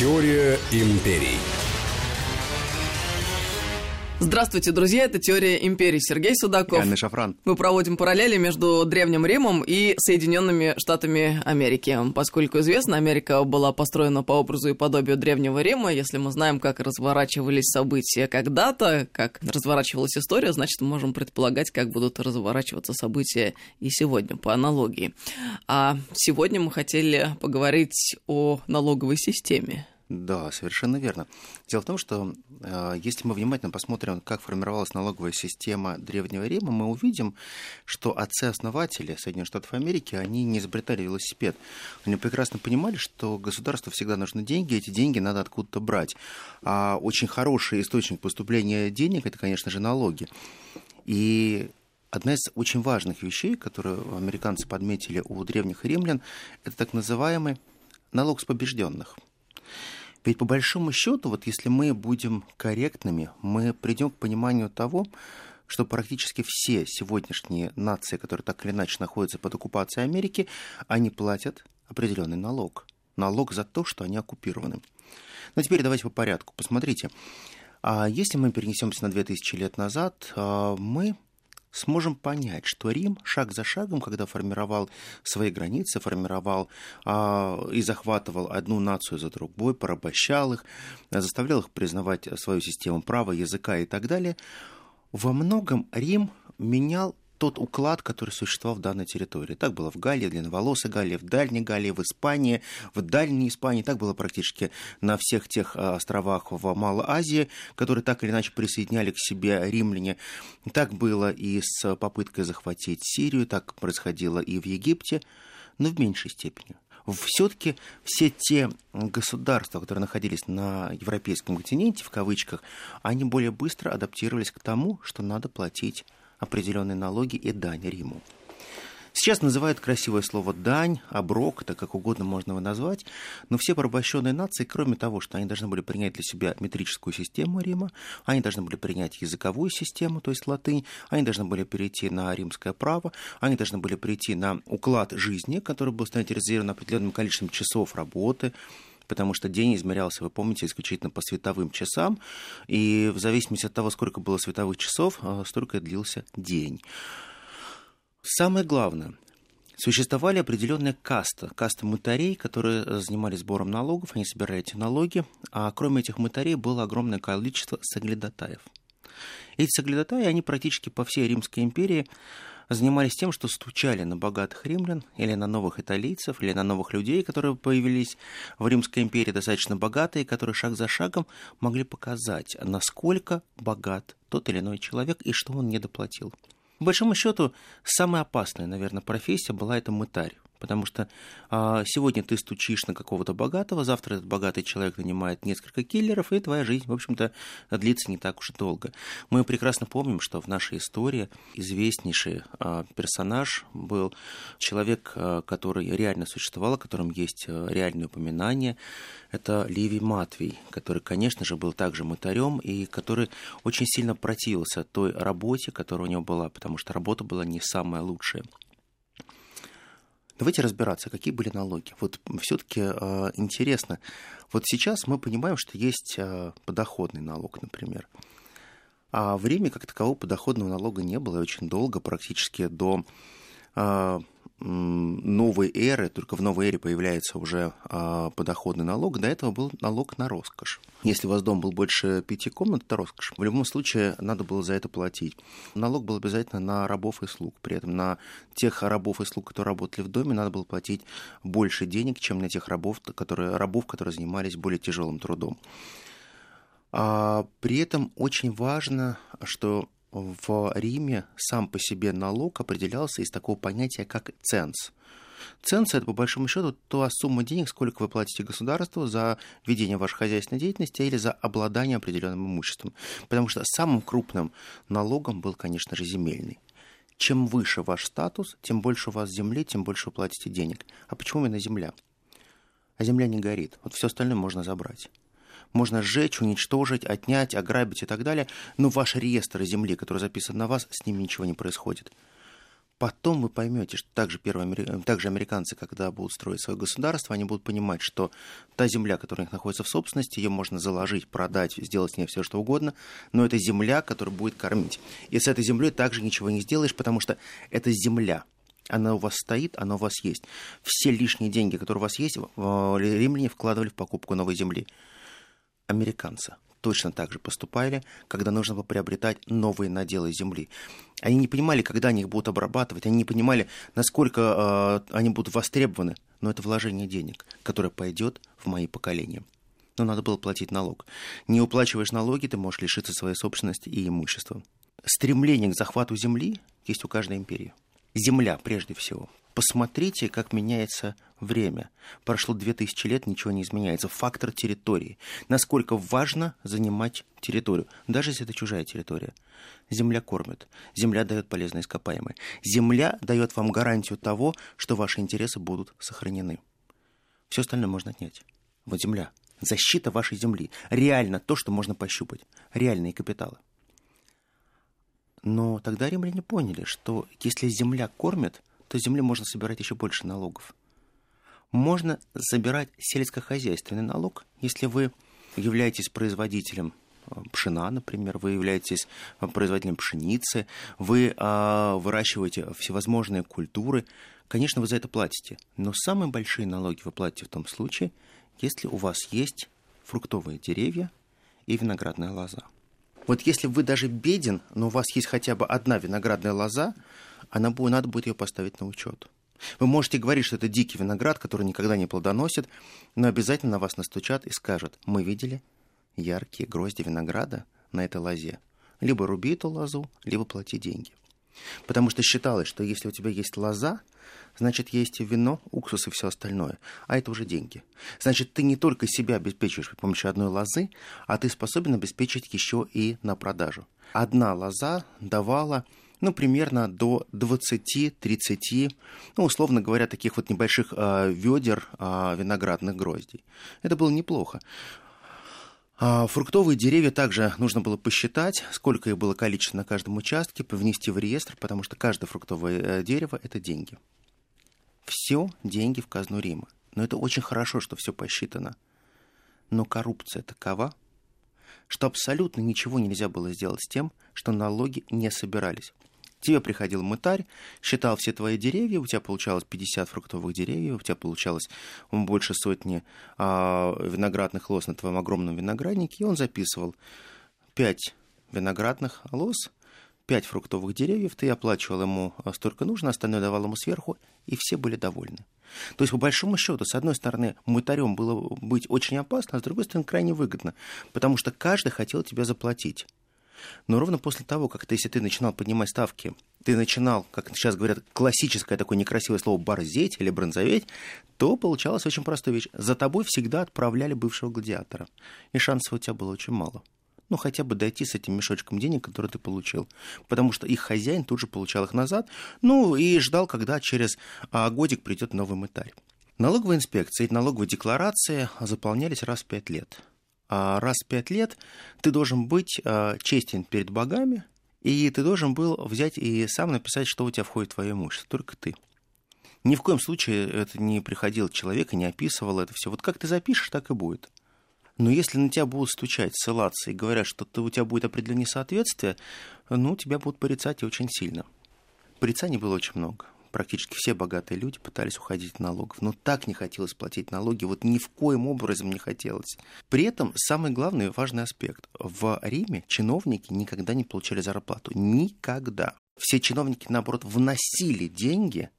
Теория империй. Здравствуйте, друзья, это «Теория империи». Сергей Судаков. Анна Шафран. Мы проводим параллели между Древним Римом и Соединенными Штатами Америки. Поскольку известно, Америка была построена по образу и подобию Древнего Рима. Если мы знаем, как разворачивались события когда-то, как разворачивалась история, значит, мы можем предполагать, как будут разворачиваться события и сегодня, по аналогии. А сегодня мы хотели поговорить о налоговой системе. Да, совершенно верно. Дело в том, что э, если мы внимательно посмотрим, как формировалась налоговая система Древнего Рима, мы увидим, что отцы-основатели Соединенных Штатов Америки, они не изобретали велосипед. Они прекрасно понимали, что государству всегда нужны деньги, эти деньги надо откуда-то брать. А очень хороший источник поступления денег – это, конечно же, налоги. И Одна из очень важных вещей, которые американцы подметили у древних римлян, это так называемый налог с побежденных – ведь по большому счету, вот если мы будем корректными, мы придем к пониманию того, что практически все сегодняшние нации, которые так или иначе находятся под оккупацией Америки, они платят определенный налог. Налог за то, что они оккупированы. Но теперь давайте по порядку. Посмотрите, а если мы перенесемся на 2000 лет назад, а, мы сможем понять, что Рим шаг за шагом, когда формировал свои границы, формировал а, и захватывал одну нацию за другой, порабощал их, заставлял их признавать свою систему права, языка и так далее, во многом Рим менял тот уклад, который существовал в данной территории. Так было в Галлии, в длинноволосой Галлии, в Дальней Галлии, в Испании, в Дальней Испании. Так было практически на всех тех а, островах в Малой Азии, которые так или иначе присоединяли к себе римляне. Так было и с попыткой захватить Сирию, так происходило и в Египте, но в меньшей степени все-таки все те государства, которые находились на европейском континенте, в кавычках, они более быстро адаптировались к тому, что надо платить определенные налоги и дань Риму. Сейчас называют красивое слово «дань», «оброк», это как угодно можно его назвать, но все порабощенные нации, кроме того, что они должны были принять для себя метрическую систему Рима, они должны были принять языковую систему, то есть латынь, они должны были перейти на римское право, они должны были перейти на уклад жизни, который был стандартизирован определенным количеством часов работы, потому что день измерялся, вы помните, исключительно по световым часам, и в зависимости от того, сколько было световых часов, а, столько и длился день. Самое главное, существовали определенные касты, касты мытарей, которые занимались сбором налогов, они собирали эти налоги, а кроме этих мытарей было огромное количество соглядатаев. Эти соглядатаи, они практически по всей Римской империи занимались тем, что стучали на богатых римлян или на новых италийцев, или на новых людей, которые появились в Римской империи, достаточно богатые, которые шаг за шагом могли показать, насколько богат тот или иной человек и что он недоплатил. По большому счету, самая опасная, наверное, профессия была это мытарь. Потому что а, сегодня ты стучишь на какого-то богатого, завтра этот богатый человек нанимает несколько киллеров, и твоя жизнь, в общем-то, длится не так уж и долго. Мы прекрасно помним, что в нашей истории известнейший а, персонаж был человек, а, который реально существовал, о котором есть а, реальные упоминания. Это Ливий Матвей, который, конечно же, был также мытарем и который очень сильно противился той работе, которая у него была, потому что работа была не самая лучшая. Давайте разбираться, какие были налоги. Вот все-таки э, интересно. Вот сейчас мы понимаем, что есть э, подоходный налог, например. А в Риме как такового подоходного налога не было и очень долго, практически до э, новой эры, только в новой эре появляется уже а, подоходный налог, до этого был налог на роскошь. Если у вас дом был больше пяти комнат, это роскошь. В любом случае надо было за это платить. Налог был обязательно на рабов и слуг. При этом на тех рабов и слуг, которые работали в доме, надо было платить больше денег, чем на тех рабов, которые, рабов, которые занимались более тяжелым трудом. А при этом очень важно, что в Риме сам по себе налог определялся из такого понятия, как ценз. Ценз – это, по большому счету, та сумма денег, сколько вы платите государству за ведение вашей хозяйственной деятельности или за обладание определенным имуществом. Потому что самым крупным налогом был, конечно же, земельный. Чем выше ваш статус, тем больше у вас земли, тем больше вы платите денег. А почему именно земля? А земля не горит. Вот все остальное можно забрать можно сжечь, уничтожить, отнять, ограбить и так далее, но ваш реестр земли, который записан на вас, с ним ничего не происходит. Потом вы поймете, что также, первые, также американцы, когда будут строить свое государство, они будут понимать, что та земля, которая у них находится в собственности, ее можно заложить, продать, сделать с ней все, что угодно, но это земля, которая будет кормить. И с этой землей также ничего не сделаешь, потому что это земля. Она у вас стоит, она у вас есть. Все лишние деньги, которые у вас есть, римляне вкладывали в покупку новой земли. Американцы точно так же поступали, когда нужно было приобретать новые наделы земли. Они не понимали, когда они их будут обрабатывать, они не понимали, насколько э, они будут востребованы, но это вложение денег, которое пойдет в мои поколения. Но надо было платить налог. Не уплачиваешь налоги, ты можешь лишиться своей собственности и имущества. Стремление к захвату земли есть у каждой империи. Земля, прежде всего. Посмотрите, как меняется время. Прошло 2000 лет, ничего не изменяется. Фактор территории. Насколько важно занимать территорию, даже если это чужая территория. Земля кормит, земля дает полезные ископаемые. Земля дает вам гарантию того, что ваши интересы будут сохранены. Все остальное можно отнять. Вот земля. Защита вашей земли. Реально то, что можно пощупать. Реальные капиталы. Но тогда римляне поняли, что если земля кормит, то с земли можно собирать еще больше налогов. Можно забирать сельскохозяйственный налог, если вы являетесь производителем э, пшена, например, вы являетесь э, производителем пшеницы, вы а, выращиваете всевозможные культуры, конечно, вы за это платите. Но самые большие налоги вы платите в том случае, если у вас есть фруктовые деревья и виноградная лоза. Вот если вы даже беден, но у вас есть хотя бы одна виноградная лоза, она, надо будет ее поставить на учет. Вы можете говорить, что это дикий виноград, который никогда не плодоносит, но обязательно на вас настучат и скажут, мы видели яркие грозди винограда на этой лозе. Либо руби эту лозу, либо плати деньги. Потому что считалось, что если у тебя есть лоза, значит, есть вино, уксус и все остальное. А это уже деньги. Значит, ты не только себя обеспечиваешь при помощи одной лозы, а ты способен обеспечить еще и на продажу. Одна лоза давала ну, примерно до 20-30, ну, условно говоря, таких вот небольших э, ведер э, виноградных гроздей. Это было неплохо. А фруктовые деревья также нужно было посчитать, сколько их было количество на каждом участке, внести в реестр, потому что каждое фруктовое э, дерево – это деньги. Все деньги в казну Рима. Но это очень хорошо, что все посчитано. Но коррупция такова, что абсолютно ничего нельзя было сделать с тем, что налоги не собирались. Тебе приходил мытарь, считал все твои деревья, у тебя получалось 50 фруктовых деревьев, у тебя получалось больше сотни а, виноградных лоз на твоем огромном винограднике, и он записывал 5 виноградных лоз, 5 фруктовых деревьев, ты оплачивал ему столько нужно, остальное давал ему сверху, и все были довольны. То есть, по большому счету, с одной стороны, мытарем было быть очень опасно, а с другой стороны, крайне выгодно, потому что каждый хотел тебя заплатить. Но ровно после того, как ты, если ты начинал поднимать ставки, ты начинал, как сейчас говорят, классическое такое некрасивое слово «борзеть» или «бронзоветь», то получалась очень простая вещь. За тобой всегда отправляли бывшего гладиатора. И шансов у тебя было очень мало. Ну, хотя бы дойти с этим мешочком денег, который ты получил. Потому что их хозяин тут же получал их назад, ну, и ждал, когда через а, годик придет новый мытарь. Налоговые инспекции и налоговые декларации заполнялись раз в пять лет. А раз в пять лет ты должен быть а, честен перед богами, и ты должен был взять и сам написать, что у тебя входит в твое имущество, только ты. Ни в коем случае это не приходил человек и не описывал это все. Вот как ты запишешь, так и будет. Но если на тебя будут стучать, ссылаться и говорят, что ты, у тебя будет определенное несоответствие, ну, тебя будут порицать и очень сильно. Порицаний было очень много практически все богатые люди пытались уходить от налогов. Но так не хотелось платить налоги, вот ни в коем образом не хотелось. При этом самый главный и важный аспект. В Риме чиновники никогда не получали зарплату. Никогда. Все чиновники, наоборот, вносили деньги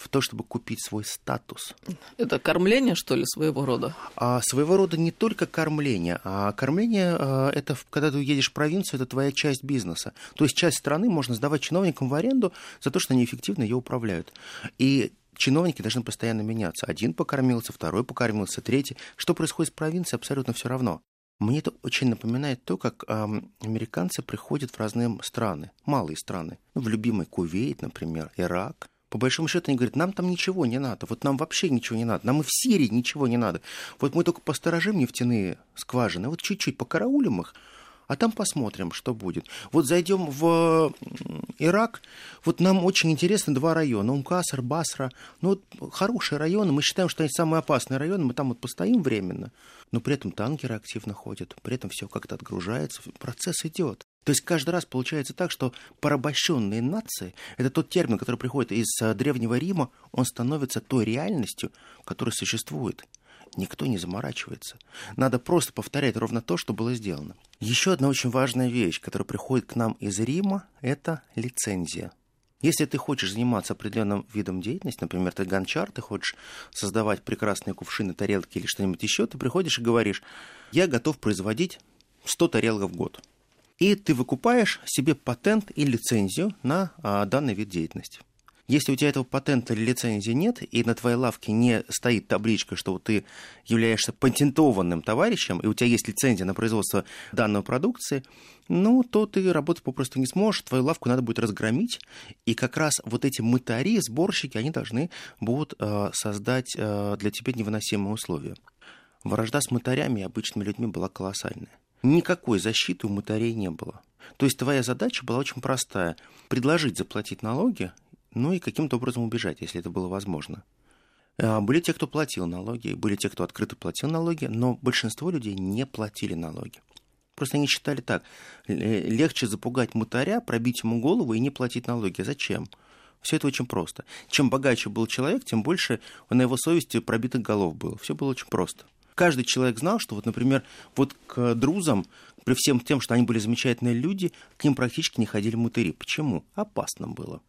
в то, чтобы купить свой статус. Это кормление, что ли, своего рода? А, своего рода не только кормление, а кормление а, это когда ты уедешь в провинцию, это твоя часть бизнеса. То есть часть страны можно сдавать чиновникам в аренду за то, что они эффективно ее управляют. И чиновники должны постоянно меняться. Один покормился, второй покормился, третий. Что происходит в провинции, абсолютно все равно. Мне это очень напоминает то, как э, американцы приходят в разные страны, малые страны. Ну, в любимый Кувейт, например, Ирак по большому счету они говорят, нам там ничего не надо, вот нам вообще ничего не надо, нам и в Сирии ничего не надо. Вот мы только посторожим нефтяные скважины, вот чуть-чуть покараулим их, а там посмотрим, что будет. Вот зайдем в Ирак, вот нам очень интересны два района, Умкасар, Басра, ну вот хорошие районы, мы считаем, что они самые опасные районы, мы там вот постоим временно, но при этом танкеры активно ходят, при этом все как-то отгружается, процесс идет. То есть каждый раз получается так, что порабощенные нации, это тот термин, который приходит из э, Древнего Рима, он становится той реальностью, которая существует никто не заморачивается. Надо просто повторять ровно то, что было сделано. Еще одна очень важная вещь, которая приходит к нам из Рима, это лицензия. Если ты хочешь заниматься определенным видом деятельности, например, ты гончар, ты хочешь создавать прекрасные кувшины, тарелки или что-нибудь еще, ты приходишь и говоришь, я готов производить 100 тарелок в год. И ты выкупаешь себе патент и лицензию на а, данный вид деятельности. Если у тебя этого патента или лицензии нет, и на твоей лавке не стоит табличка, что ты являешься патентованным товарищем, и у тебя есть лицензия на производство данной продукции, ну, то ты работать попросту не сможешь, твою лавку надо будет разгромить, и как раз вот эти мытари, сборщики, они должны будут э, создать э, для тебя невыносимые условия. Вражда с мытарями и обычными людьми была колоссальная. Никакой защиты у мытарей не было. То есть твоя задача была очень простая. Предложить заплатить налоги ну и каким-то образом убежать, если это было возможно. А, были те, кто платил налоги, были те, кто открыто платил налоги, но большинство людей не платили налоги. Просто они считали так, легче запугать мутаря, пробить ему голову и не платить налоги. Зачем? Все это очень просто. Чем богаче был человек, тем больше на его совести пробитых голов было. Все было очень просто. Каждый человек знал, что вот, например, вот к друзам, при всем тем, что они были замечательные люди, к ним практически не ходили мутыри. Почему? Опасно было.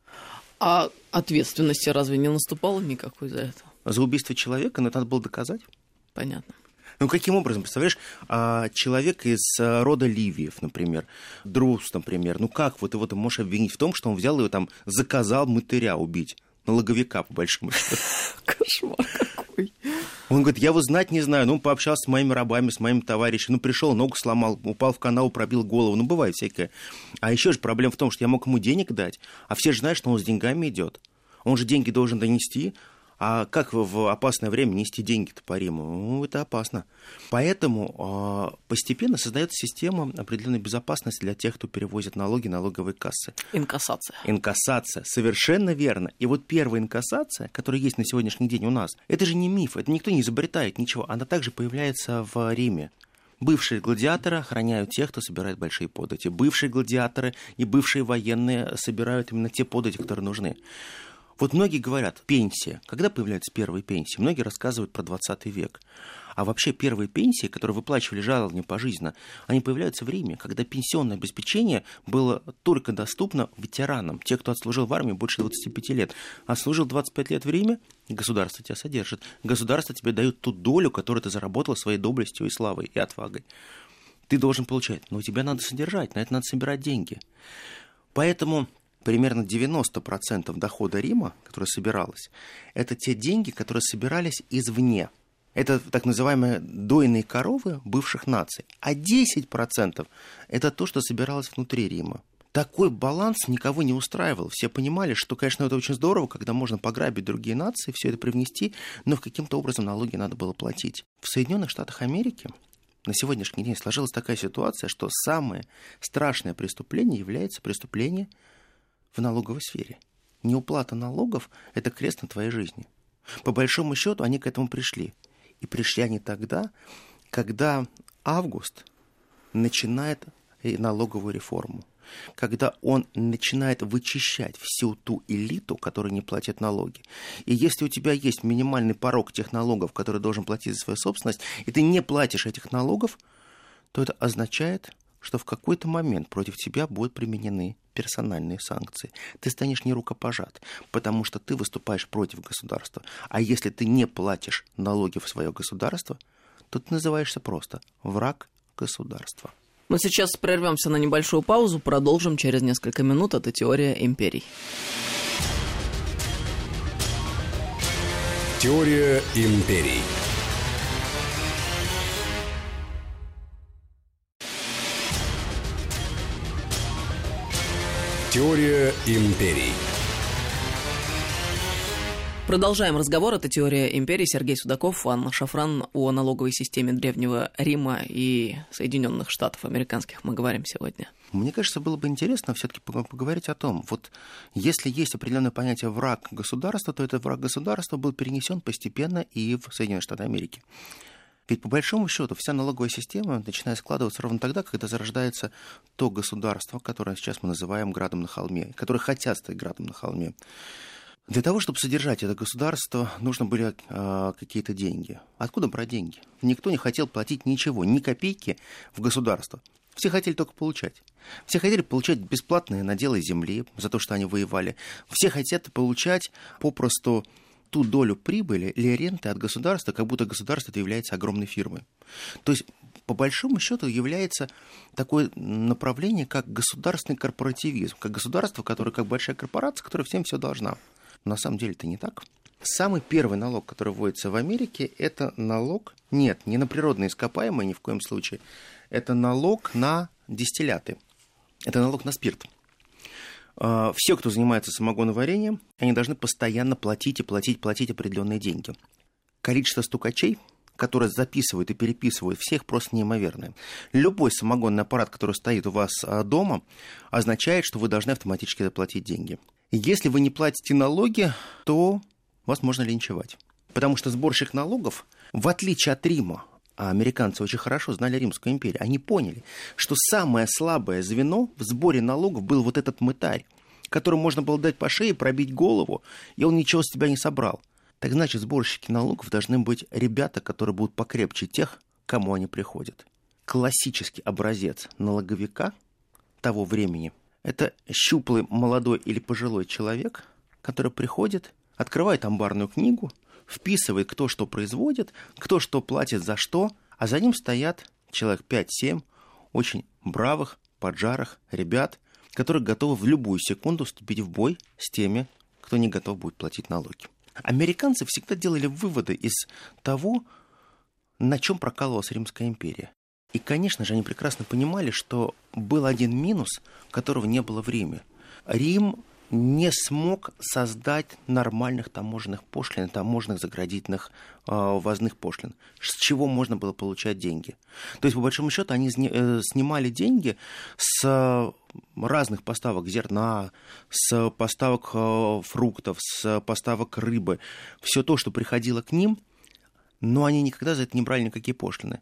А ответственности разве не наступало никакой за это? За убийство человека но это надо было доказать. Понятно. Ну, каким образом, представляешь, а, человек из а, рода Ливиев, например, Друз, например, ну как вот его ты можешь обвинить в том, что он взял его там, заказал мытыря убить, налоговика, по большому счету. Кошмар какой. Он говорит, я его знать не знаю. Ну, он пообщался с моими рабами, с моим товарищем. Ну, пришел, ногу сломал, упал в канал, пробил голову. Ну, бывает всякое. А еще же проблема в том, что я мог ему денег дать, а все же знают, что он с деньгами идет. Он же деньги должен донести, а как в опасное время нести деньги-то по Риму? Ну, это опасно. Поэтому э, постепенно создается система определенной безопасности для тех, кто перевозит налоги, налоговые кассы. Инкассация. Инкассация, совершенно верно. И вот первая инкассация, которая есть на сегодняшний день у нас, это же не миф, это никто не изобретает ничего, она также появляется в Риме. Бывшие гладиаторы охраняют тех, кто собирает большие подати. Бывшие гладиаторы и бывшие военные собирают именно те подати, которые нужны. Вот многие говорят, пенсия. Когда появляются первые пенсии? Многие рассказывают про 20 век. А вообще первые пенсии, которые выплачивали жалования пожизненно, они появляются в Риме, когда пенсионное обеспечение было только доступно ветеранам, те, кто отслужил в армии больше 25 лет. Отслужил 25 лет в Риме, государство тебя содержит. Государство тебе дает ту долю, которую ты заработал своей доблестью и славой, и отвагой. Ты должен получать, но тебя надо содержать, на это надо собирать деньги. Поэтому примерно 90% дохода Рима, которое собиралось, это те деньги, которые собирались извне. Это так называемые дойные коровы бывших наций. А 10% это то, что собиралось внутри Рима. Такой баланс никого не устраивал. Все понимали, что, конечно, это очень здорово, когда можно пограбить другие нации, все это привнести, но в каким-то образом налоги надо было платить. В Соединенных Штатах Америки на сегодняшний день сложилась такая ситуация, что самое страшное преступление является преступление в налоговой сфере. Неуплата налогов – это крест на твоей жизни. По большому счету они к этому пришли. И пришли они тогда, когда Август начинает налоговую реформу когда он начинает вычищать всю ту элиту, которая не платит налоги. И если у тебя есть минимальный порог тех налогов, которые должен платить за свою собственность, и ты не платишь этих налогов, то это означает, что в какой-то момент против тебя будут применены персональные санкции. Ты станешь не рукопожат, потому что ты выступаешь против государства. А если ты не платишь налоги в свое государство, то ты называешься просто враг государства. Мы сейчас прервемся на небольшую паузу, продолжим через несколько минут. Это теория империй. Теория империй. Теория империй. Продолжаем разговор. Это «Теория империи». Сергей Судаков, Анна Шафран о налоговой системе Древнего Рима и Соединенных Штатов Американских мы говорим сегодня. Мне кажется, было бы интересно все-таки поговорить о том, вот если есть определенное понятие враг государства, то этот враг государства был перенесен постепенно и в Соединенные Штаты Америки. Ведь по большому счету вся налоговая система начинает складываться ровно тогда, когда зарождается то государство, которое сейчас мы называем градом на холме, которое хотят стать градом на холме. Для того, чтобы содержать это государство, нужно были э, какие-то деньги. Откуда брать деньги? Никто не хотел платить ничего, ни копейки в государство. Все хотели только получать. Все хотели получать бесплатные наделы земли за то, что они воевали. Все хотят получать попросту ту долю прибыли или ренты от государства, как будто государство это является огромной фирмой. То есть, по большому счету, является такое направление, как государственный корпоративизм, как государство, которое как большая корпорация, которая всем все должна. На самом деле это не так. Самый первый налог, который вводится в Америке, это налог, нет, не на природные ископаемые ни в коем случае, это налог на дистилляты, это налог на спирт. А, все, кто занимается самогоноварением, они должны постоянно платить и платить, платить определенные деньги. Количество стукачей, которые записывают и переписывают всех, просто неимоверное. Любой самогонный аппарат, который стоит у вас а, дома, означает, что вы должны автоматически заплатить деньги. Если вы не платите налоги, то вас можно линчевать. Потому что сборщик налогов, в отличие от Рима, а американцы очень хорошо знали Римскую империю, они поняли, что самое слабое звено в сборе налогов был вот этот мытарь, которому можно было дать по шее, пробить голову, и он ничего с тебя не собрал. Так значит, сборщики налогов должны быть ребята, которые будут покрепче тех, кому они приходят. Классический образец налоговика того времени – это щуплый молодой или пожилой человек, который приходит, открывает амбарную книгу, вписывает, кто что производит, кто что платит за что, а за ним стоят человек 5-7 очень бравых, поджарых ребят, которые готовы в любую секунду вступить в бой с теми, кто не готов будет платить налоги. Американцы всегда делали выводы из того, на чем прокалывалась Римская империя. И, конечно же, они прекрасно понимали, что был один минус, которого не было в Риме. Рим не смог создать нормальных таможенных пошлин, таможенных заградительных э, ввозных пошлин, с чего можно было получать деньги. То есть, по большому счету, они э, снимали деньги с разных поставок зерна, с поставок э, фруктов, с поставок рыбы, все то, что приходило к ним, но они никогда за это не брали никакие пошлины.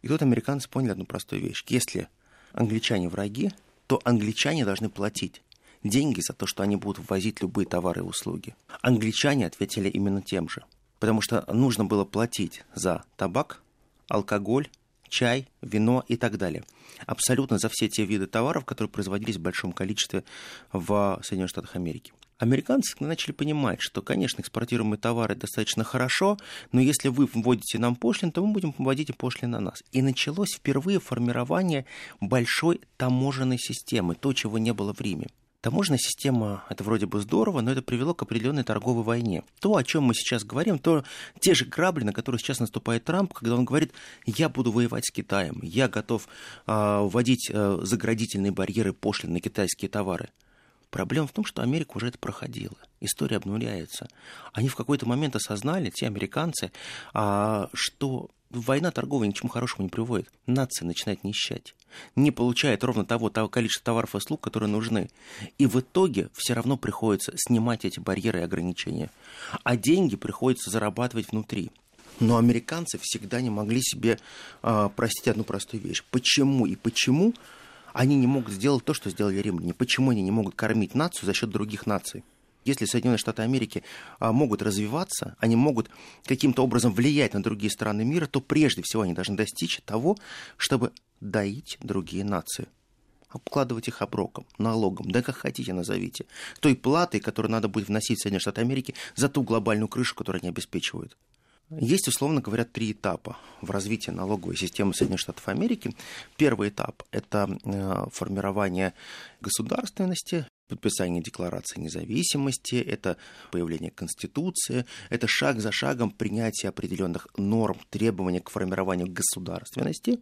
И тут американцы поняли одну простую вещь. Если англичане враги, то англичане должны платить деньги за то, что они будут ввозить любые товары и услуги. Англичане ответили именно тем же, потому что нужно было платить за табак, алкоголь, чай, вино и так далее. Абсолютно за все те виды товаров, которые производились в большом количестве в Соединенных Штатах Америки. Американцы начали понимать, что, конечно, экспортируемые товары достаточно хорошо, но если вы вводите нам пошлин, то мы будем вводить и пошлин на нас. И началось впервые формирование большой таможенной системы, то, чего не было в Риме. Таможенная система, это вроде бы здорово, но это привело к определенной торговой войне. То, о чем мы сейчас говорим, то те же грабли, на которые сейчас наступает Трамп, когда он говорит, я буду воевать с Китаем, я готов э, вводить э, заградительные барьеры пошлин на китайские товары. Проблема в том, что Америка уже это проходила. История обнуляется. Они в какой-то момент осознали, те американцы, а, что война торговая ни к хорошему не приводит. Нация начинает нищать. Не получает ровно того, того количества товаров и услуг, которые нужны. И в итоге все равно приходится снимать эти барьеры и ограничения. А деньги приходится зарабатывать внутри. Но американцы всегда не могли себе э, простить одну простую вещь. Почему и почему они не могут сделать то, что сделали римляне? Почему они не могут кормить нацию за счет других наций? Если Соединенные Штаты Америки а, могут развиваться, они могут каким-то образом влиять на другие страны мира, то прежде всего они должны достичь того, чтобы доить другие нации обкладывать их оброком, налогом, да как хотите назовите, той платой, которую надо будет вносить в Соединенные Штаты Америки за ту глобальную крышу, которую они обеспечивают. Есть, условно говоря, три этапа в развитии налоговой системы Соединенных Штатов Америки. Первый этап – это э, формирование государственности, подписание Декларации независимости, это появление Конституции, это шаг за шагом принятие определенных норм, требований к формированию государственности.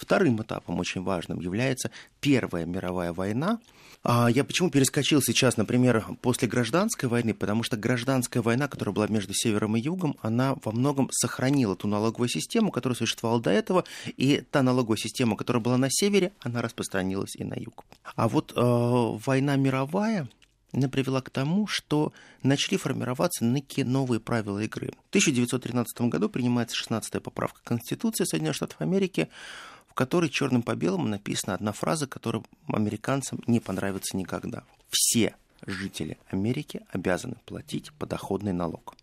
Вторым этапом очень важным является Первая мировая война. А я почему перескочил сейчас, например, после гражданской войны? Потому что гражданская война, которая была между севером и югом, она во многом сохранила ту налоговую систему, которая существовала до этого, и та налоговая система, которая была на севере, она распространилась и на юг. А вот э, война мировая, она привела к тому, что начали формироваться некие новые правила игры. В 1913 году принимается 16-я поправка Конституции Соединенных Штатов Америки, в которой черным по белому написана одна фраза, которая американцам не понравится никогда. Все жители Америки обязаны платить подоходный налог.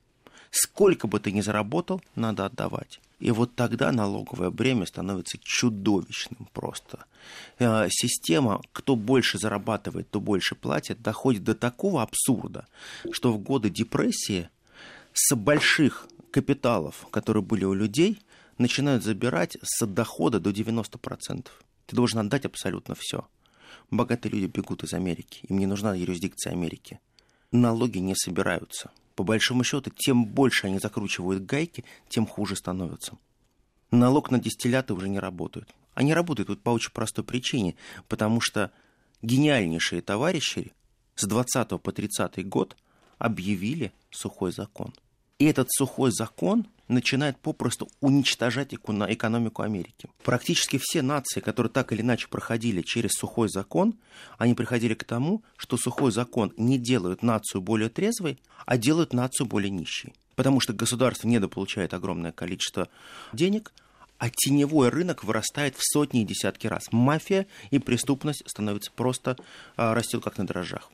Сколько бы ты ни заработал, надо отдавать. И вот тогда налоговое бремя становится чудовищным просто. Э, система, кто больше зарабатывает, то больше платит, доходит до такого абсурда, что в годы депрессии с больших капиталов, которые были у людей, начинают забирать с дохода до 90%. Ты должен отдать абсолютно все. Богатые люди бегут из Америки, им не нужна юрисдикция Америки. Налоги не собираются. По большому счету, тем больше они закручивают гайки, тем хуже становятся. Налог на дистилляты уже не работает. Они работают вот по очень простой причине, потому что гениальнейшие товарищи с 20 по 30 год объявили сухой закон. И этот сухой закон начинает попросту уничтожать экономику Америки. Практически все нации, которые так или иначе проходили через сухой закон, они приходили к тому, что сухой закон не делает нацию более трезвой, а делает нацию более нищей. Потому что государство недополучает огромное количество денег, а теневой рынок вырастает в сотни и десятки раз. Мафия и преступность становятся просто а, растет как на дрожжах.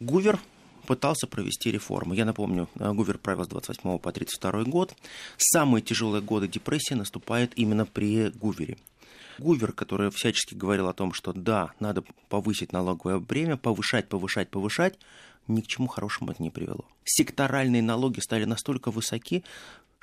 Гувер пытался провести реформы. Я напомню, э, Гувер правил с 28 по 32 год. Самые тяжелые годы депрессии наступают именно при Гувере. Гувер, который всячески говорил о том, что да, надо повысить налоговое бремя, повышать, повышать, повышать, ни к чему хорошему это не привело. Секторальные налоги стали настолько высоки,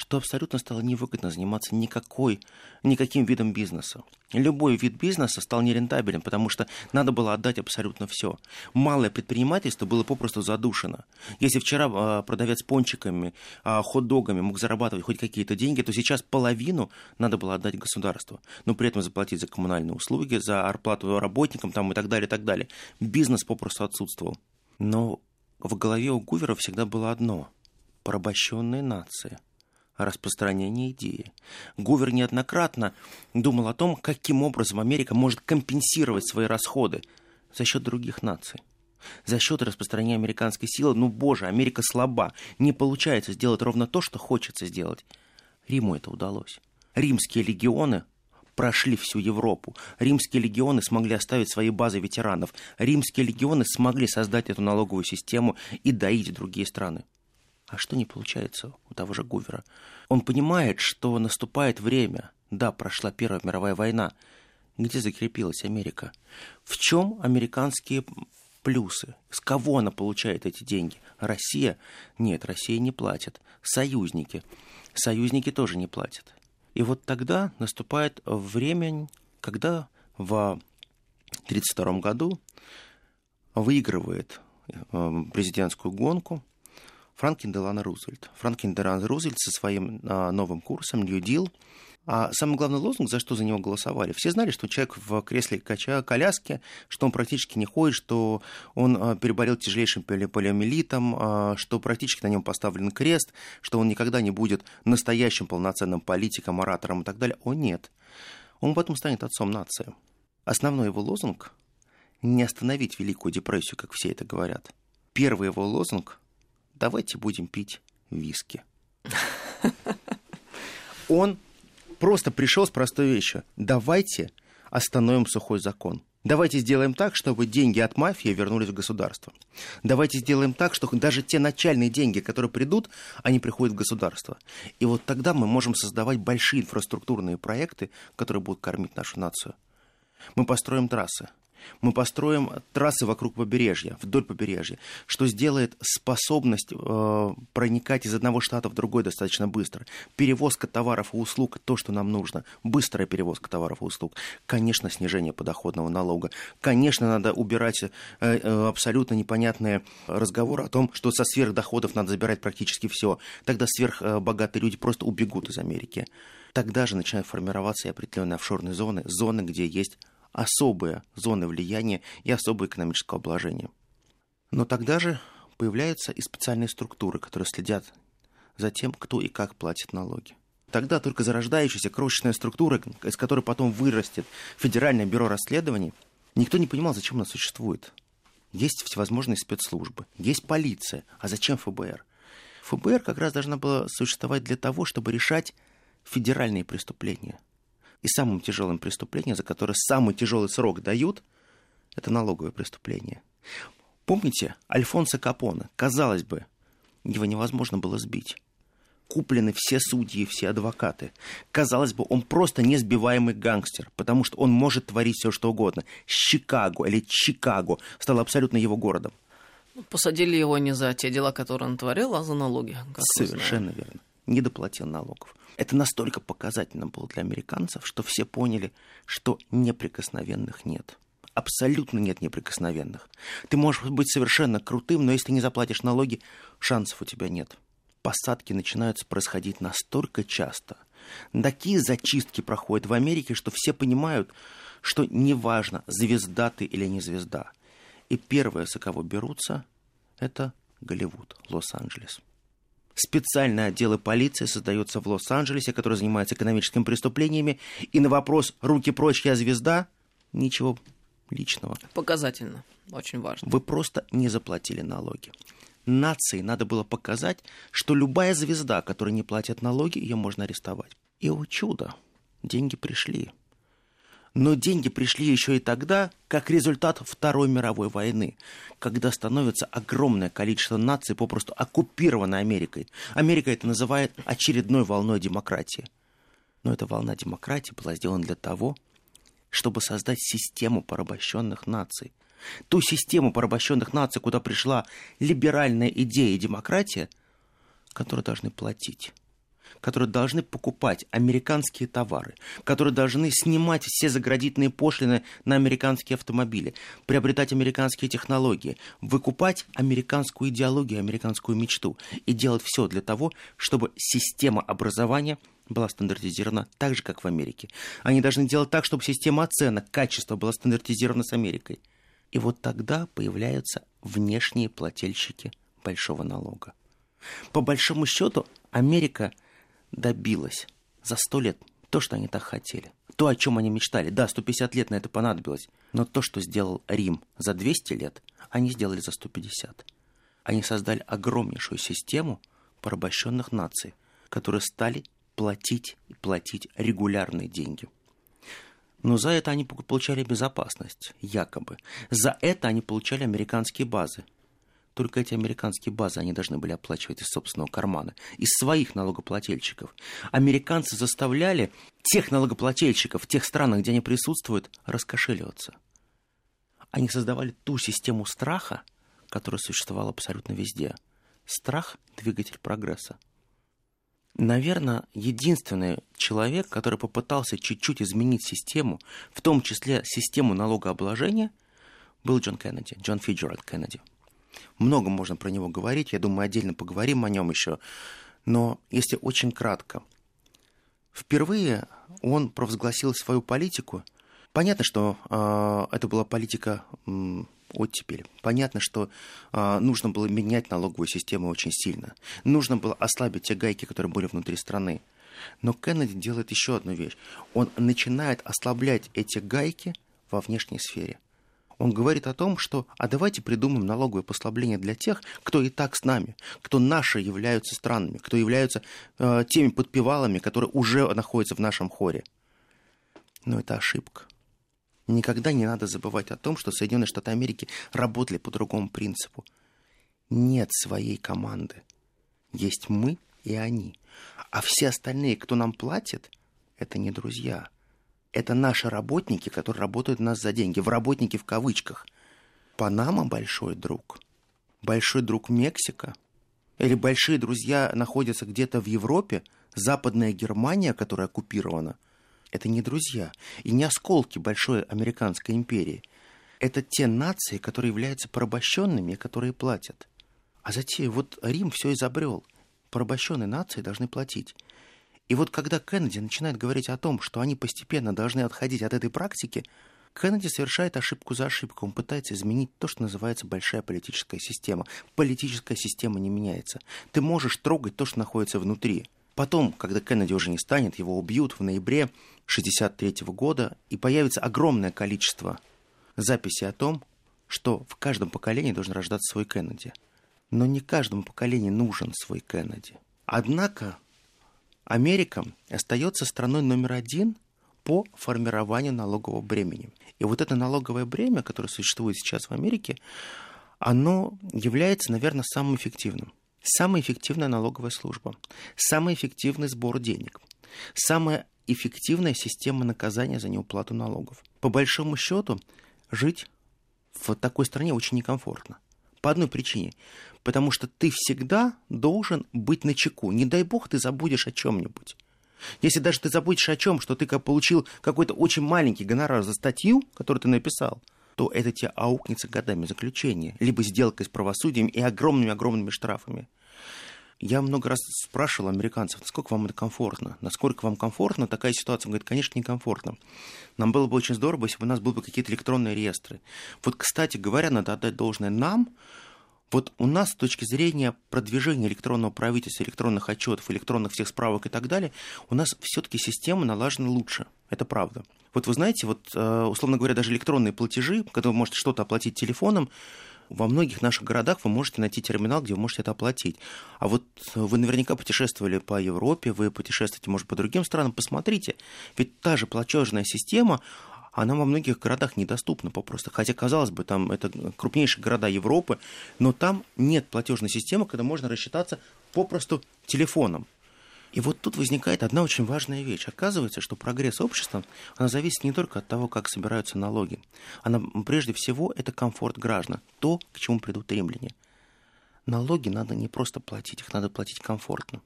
что абсолютно стало невыгодно заниматься никакой, никаким видом бизнеса. Любой вид бизнеса стал нерентабелен, потому что надо было отдать абсолютно все. Малое предпринимательство было попросту задушено. Если вчера э, продавец пончиками, э, хот-догами мог зарабатывать хоть какие-то деньги, то сейчас половину надо было отдать государству. Но при этом заплатить за коммунальные услуги, за зарплату работникам там, и так далее, и так далее. Бизнес попросту отсутствовал. Но в голове у Гувера всегда было одно – порабощенная распространения идеи. Гувер неоднократно думал о том, каким образом Америка может компенсировать свои расходы за счет других наций. За счет распространения американской силы, ну боже, Америка слаба, не получается сделать ровно то, что хочется сделать. Риму это удалось. Римские легионы прошли всю Европу. Римские легионы смогли оставить свои базы ветеранов. Римские легионы смогли создать эту налоговую систему и доить другие страны. А что не получается у того же Гувера? Он понимает, что наступает время. Да, прошла Первая мировая война. Где закрепилась Америка? В чем американские плюсы? С кого она получает эти деньги? Россия? Нет, Россия не платит. Союзники? Союзники тоже не платят. И вот тогда наступает время, когда в 1932 году выигрывает э, президентскую гонку Франклин Делано Рузвельт. Франклин Делано Рузвельт со своим а, новым курсом New Deal. А самый главный лозунг, за что за него голосовали, все знали, что человек в кресле кача коляске, что он практически не ходит, что он а, переболел тяжелейшим полиомиелитом, а, что практически на нем поставлен крест, что он никогда не будет настоящим полноценным политиком, оратором и так далее. О нет. Он потом станет отцом нации. Основной его лозунг – не остановить Великую депрессию, как все это говорят. Первый его лозунг давайте будем пить виски. Он просто пришел с простой вещью. Давайте остановим сухой закон. Давайте сделаем так, чтобы деньги от мафии вернулись в государство. Давайте сделаем так, чтобы даже те начальные деньги, которые придут, они приходят в государство. И вот тогда мы можем создавать большие инфраструктурные проекты, которые будут кормить нашу нацию. Мы построим трассы, Мы построим трассы вокруг побережья, вдоль побережья, что сделает способность э, проникать из одного штата в другой достаточно быстро. Перевозка товаров и услуг – то, что нам нужно. Быстрая перевозка товаров и услуг. Конечно, снижение подоходного налога. Конечно, надо убирать э, э, абсолютно непонятные разговоры о том, что со сверхдоходов надо забирать практически все. Тогда сверхбогатые люди просто убегут из Америки. Тогда же начинают формироваться и определенные офшорные зоны, зоны, где есть особые зоны влияния и особое экономическое обложение. Но тогда же появляются и специальные структуры, которые следят за тем, кто и как платит налоги. Тогда только зарождающаяся крошечная структура, из которой потом вырастет Федеральное бюро расследований, никто не понимал, зачем она существует. Есть всевозможные спецслужбы, есть полиция, а зачем ФБР? ФБР как раз должна была существовать для того, чтобы решать федеральные преступления – и самым тяжелым преступлением, за которое самый тяжелый срок дают, это налоговое преступление. Помните Альфонсо Капона? Казалось бы, его невозможно было сбить. Куплены все судьи, все адвокаты. Казалось бы, он просто несбиваемый гангстер, потому что он может творить все, что угодно. Чикаго или Чикаго стало абсолютно его городом. Ну, посадили его не за те дела, которые он творил, а за налоги. Совершенно верно. Не доплатил налогов. Это настолько показательно было для американцев, что все поняли, что неприкосновенных нет. Абсолютно нет неприкосновенных. Ты можешь быть совершенно крутым, но если не заплатишь налоги, шансов у тебя нет. Посадки начинаются происходить настолько часто. Такие зачистки проходят в Америке, что все понимают, что неважно, звезда ты или не звезда. И первое, за кого берутся, это Голливуд, Лос-Анджелес. Специальные отделы полиции создаются в Лос-Анджелесе, который занимается экономическими преступлениями. И на вопрос «руки прочь, я звезда» ничего личного. Показательно. Очень важно. Вы просто не заплатили налоги. Нации надо было показать, что любая звезда, которая не платит налоги, ее можно арестовать. И, о чудо, деньги пришли. Но деньги пришли еще и тогда, как результат Второй мировой войны, когда становится огромное количество наций попросту оккупировано Америкой. Америка это называет очередной волной демократии. Но эта волна демократии была сделана для того, чтобы создать систему порабощенных наций. Ту систему порабощенных наций, куда пришла либеральная идея и демократия, которые должны платить которые должны покупать американские товары, которые должны снимать все заградительные пошлины на американские автомобили, приобретать американские технологии, выкупать американскую идеологию, американскую мечту и делать все для того, чтобы система образования была стандартизирована так же, как в Америке. Они должны делать так, чтобы система оценок качества была стандартизирована с Америкой. И вот тогда появляются внешние плательщики большого налога. По большому счету, Америка добилась за сто лет то, что они так хотели. То, о чем они мечтали. Да, 150 лет на это понадобилось. Но то, что сделал Рим за 200 лет, они сделали за 150. Они создали огромнейшую систему порабощенных наций, которые стали платить и платить регулярные деньги. Но за это они получали безопасность, якобы. За это они получали американские базы, только эти американские базы они должны были оплачивать из собственного кармана, из своих налогоплательщиков. Американцы заставляли тех налогоплательщиков в тех странах, где они присутствуют, раскошеливаться. Они создавали ту систему страха, которая существовала абсолютно везде. Страх – двигатель прогресса. Наверное, единственный человек, который попытался чуть-чуть изменить систему, в том числе систему налогообложения, был Джон Кеннеди, Джон Фиджеральд Кеннеди – много можно про него говорить, я думаю, отдельно поговорим о нем еще. Но если очень кратко, впервые он провозгласил свою политику. Понятно, что э, это была политика э, оттепели. Понятно, что э, нужно было менять налоговую систему очень сильно. Нужно было ослабить те гайки, которые были внутри страны. Но Кеннеди делает еще одну вещь. Он начинает ослаблять эти гайки во внешней сфере – он говорит о том, что а давайте придумаем налоговое послабление для тех, кто и так с нами, кто наши являются странами, кто являются э, теми подпевалами, которые уже находятся в нашем хоре. Но это ошибка. Никогда не надо забывать о том, что Соединенные Штаты Америки работали по другому принципу. Нет своей команды. Есть мы и они. А все остальные, кто нам платит, это не друзья. Это наши работники, которые работают у нас за деньги. В работники в кавычках. Панама большой друг. Большой друг Мексика. Или большие друзья находятся где-то в Европе. Западная Германия, которая оккупирована. Это не друзья. И не осколки большой американской империи. Это те нации, которые являются порабощенными которые платят. А затем вот Рим все изобрел. Порабощенные нации должны платить. И вот когда Кеннеди начинает говорить о том, что они постепенно должны отходить от этой практики, Кеннеди совершает ошибку за ошибкой. Он пытается изменить то, что называется большая политическая система. Политическая система не меняется. Ты можешь трогать то, что находится внутри. Потом, когда Кеннеди уже не станет, его убьют в ноябре 1963 года, и появится огромное количество записей о том, что в каждом поколении должен рождаться свой Кеннеди. Но не каждому поколению нужен свой Кеннеди. Однако Америка остается страной номер один по формированию налогового бремени. И вот это налоговое бремя, которое существует сейчас в Америке, оно является, наверное, самым эффективным. Самая эффективная налоговая служба, самый эффективный сбор денег, самая эффективная система наказания за неуплату налогов. По большому счету, жить в такой стране очень некомфортно. По одной причине. Потому что ты всегда должен быть на чеку. Не дай бог ты забудешь о чем-нибудь. Если даже ты забудешь о чем, что ты получил какой-то очень маленький гонорар за статью, которую ты написал, то это тебе аукнется годами заключения, либо сделкой с правосудием и огромными-огромными штрафами. Я много раз спрашивал американцев, насколько вам это комфортно, насколько вам комфортно такая ситуация. Он говорит, конечно, некомфортно. Нам было бы очень здорово, если бы у нас были бы какие-то электронные реестры. Вот, кстати говоря, надо отдать должное нам, вот у нас с точки зрения продвижения электронного правительства, электронных отчетов, электронных всех справок и так далее, у нас все-таки система налажена лучше. Это правда. Вот вы знаете, вот, э, условно говоря, даже электронные платежи, когда вы можете что-то оплатить телефоном, во многих наших городах вы можете найти терминал, где вы можете это оплатить. А вот вы наверняка путешествовали по Европе, вы путешествуете, может, по другим странам, посмотрите. Ведь та же платежная система, она во многих городах недоступна попросту. Хотя, казалось бы, там это крупнейшие города Европы, но там нет платежной системы, когда можно рассчитаться попросту телефоном. И вот тут возникает одна очень важная вещь. Оказывается, что прогресс общества, она зависит не только от того, как собираются налоги. Она, прежде всего, это комфорт граждан, то, к чему придут римляне. Налоги надо не просто платить, их надо платить комфортно.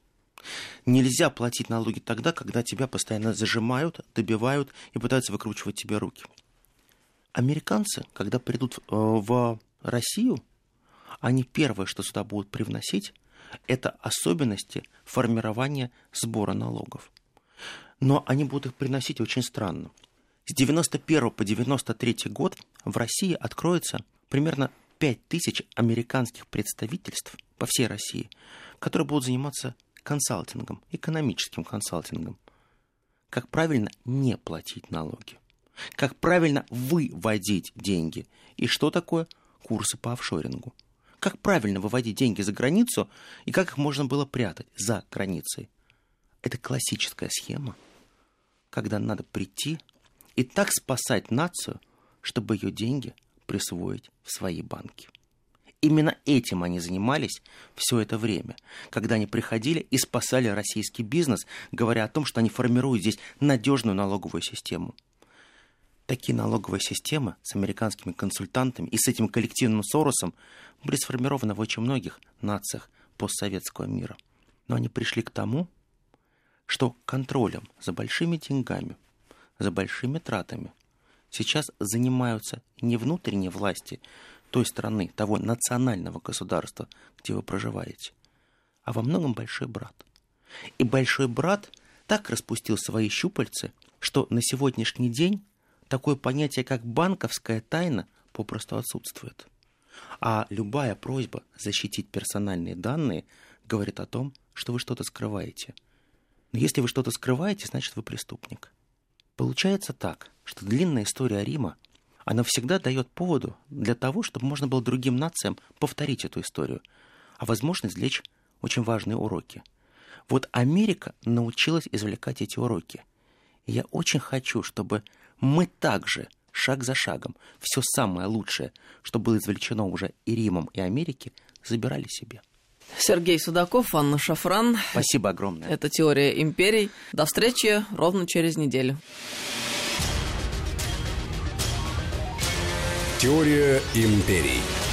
Нельзя платить налоги тогда, когда тебя постоянно зажимают, добивают и пытаются выкручивать тебе руки. Американцы, когда придут э, в Россию, они первое, что сюда будут привносить, это особенности формирования сбора налогов. Но они будут их приносить очень странно. С 91 по 93 год в России откроется примерно 5 тысяч американских представительств по всей России, которые будут заниматься консалтингом, экономическим консалтингом. Как правильно не платить налоги. Как правильно выводить деньги. И что такое курсы по офшорингу как правильно выводить деньги за границу и как их можно было прятать за границей. Это классическая схема, когда надо прийти и так спасать нацию, чтобы ее деньги присвоить в свои банки. Именно этим они занимались все это время, когда они приходили и спасали российский бизнес, говоря о том, что они формируют здесь надежную налоговую систему – Такие налоговые системы с американскими консультантами и с этим коллективным Соросом были сформированы в очень многих нациях постсоветского мира. Но они пришли к тому, что контролем за большими деньгами, за большими тратами сейчас занимаются не внутренние власти той страны, того национального государства, где вы проживаете, а во многом большой брат. И большой брат так распустил свои щупальцы, что на сегодняшний день такое понятие, как банковская тайна, попросту отсутствует. А любая просьба защитить персональные данные говорит о том, что вы что-то скрываете. Но если вы что-то скрываете, значит вы преступник. Получается так, что длинная история Рима, она всегда дает поводу для того, чтобы можно было другим нациям повторить эту историю, а возможно извлечь очень важные уроки. Вот Америка научилась извлекать эти уроки. И я очень хочу, чтобы мы также шаг за шагом все самое лучшее, что было извлечено уже и Римом, и Америке, забирали себе. Сергей Судаков, Анна Шафран. Спасибо огромное. Это «Теория империй». До встречи ровно через неделю. «Теория империй».